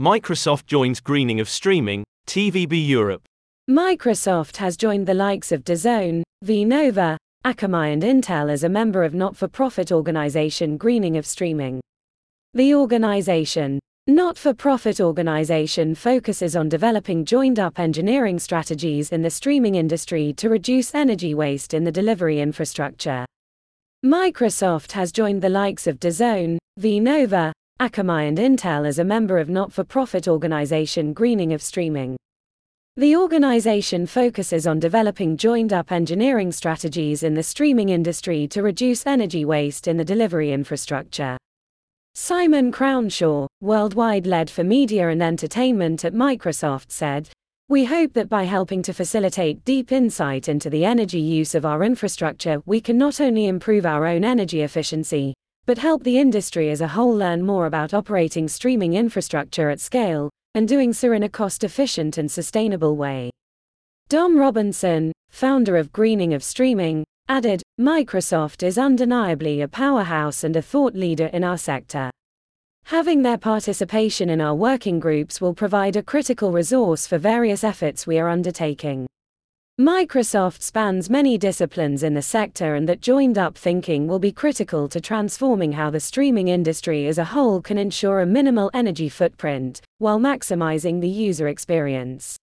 Microsoft joins greening of streaming, TVB Europe. Microsoft has joined the likes of DAZN, VNova, Akamai and Intel as a member of not-for-profit organization Greening of Streaming. The organization, not-for-profit organization focuses on developing joined-up engineering strategies in the streaming industry to reduce energy waste in the delivery infrastructure. Microsoft has joined the likes of DAZN, VNova, Akamai and Intel as a member of not-for-profit organization Greening of Streaming. The organization focuses on developing joined-up engineering strategies in the streaming industry to reduce energy waste in the delivery infrastructure. Simon Crownshaw, worldwide lead for media and entertainment at Microsoft, said, We hope that by helping to facilitate deep insight into the energy use of our infrastructure, we can not only improve our own energy efficiency, but help the industry as a whole learn more about operating streaming infrastructure at scale, and doing so in a cost efficient and sustainable way. Dom Robinson, founder of Greening of Streaming, added Microsoft is undeniably a powerhouse and a thought leader in our sector. Having their participation in our working groups will provide a critical resource for various efforts we are undertaking. Microsoft spans many disciplines in the sector, and that joined up thinking will be critical to transforming how the streaming industry as a whole can ensure a minimal energy footprint while maximizing the user experience.